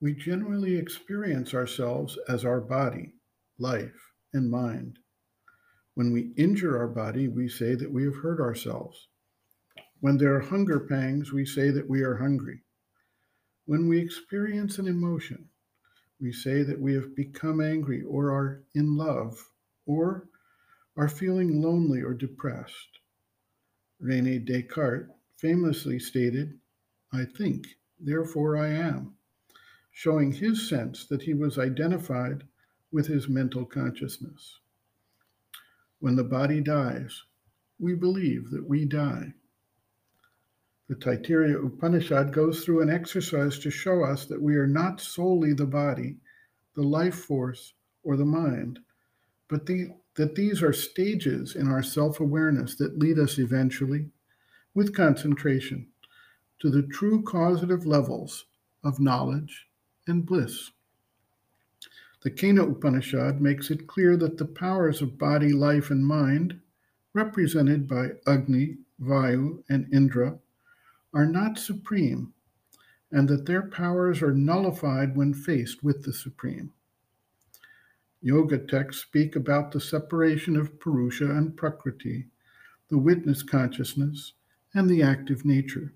We generally experience ourselves as our body, life, and mind. When we injure our body, we say that we have hurt ourselves. When there are hunger pangs, we say that we are hungry. When we experience an emotion, we say that we have become angry or are in love or are feeling lonely or depressed. Rene Descartes famously stated, I think, therefore I am, showing his sense that he was identified with his mental consciousness. When the body dies, we believe that we die. The Taittiriya Upanishad goes through an exercise to show us that we are not solely the body, the life force, or the mind, but the, that these are stages in our self awareness that lead us eventually, with concentration, to the true causative levels of knowledge and bliss. The Kena Upanishad makes it clear that the powers of body, life, and mind, represented by Agni, Vayu, and Indra, are not supreme, and that their powers are nullified when faced with the supreme. Yoga texts speak about the separation of Purusha and Prakriti, the witness consciousness, and the active nature.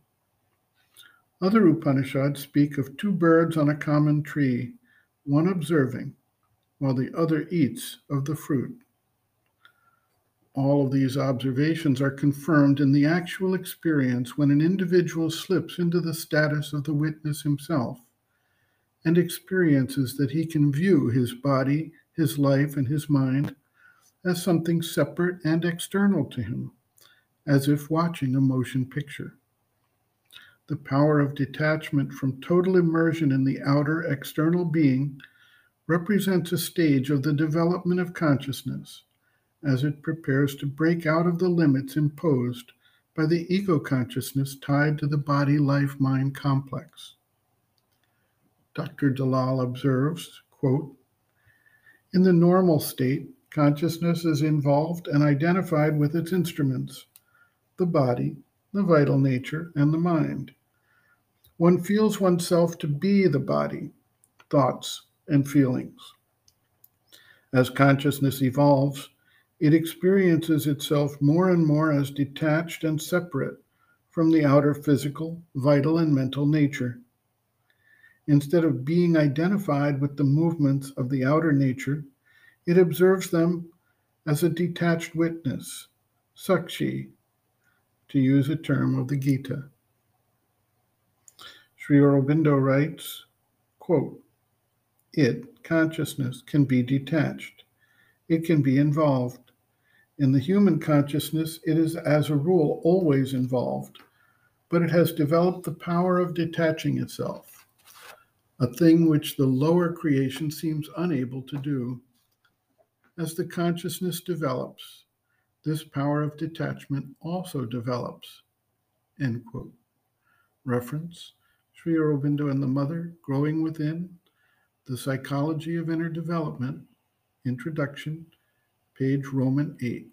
Other Upanishads speak of two birds on a common tree, one observing, while the other eats of the fruit. All of these observations are confirmed in the actual experience when an individual slips into the status of the witness himself and experiences that he can view his body, his life, and his mind as something separate and external to him, as if watching a motion picture the power of detachment from total immersion in the outer external being represents a stage of the development of consciousness as it prepares to break out of the limits imposed by the ego consciousness tied to the body life mind complex. Dr. Dalal observes, quote, In the normal state, consciousness is involved and identified with its instruments, the body, the vital nature, and the mind. One feels oneself to be the body, thoughts, and feelings. As consciousness evolves, it experiences itself more and more as detached and separate from the outer physical, vital, and mental nature. Instead of being identified with the movements of the outer nature, it observes them as a detached witness, sakshi, to use a term of the Gita. Sri Aurobindo writes, quote, It, consciousness, can be detached. It can be involved. In the human consciousness, it is, as a rule, always involved, but it has developed the power of detaching itself, a thing which the lower creation seems unable to do. As the consciousness develops, this power of detachment also develops. End quote. Reference Sri Aurobindo and the Mother, Growing Within, The Psychology of Inner Development, Introduction, page Roman 8.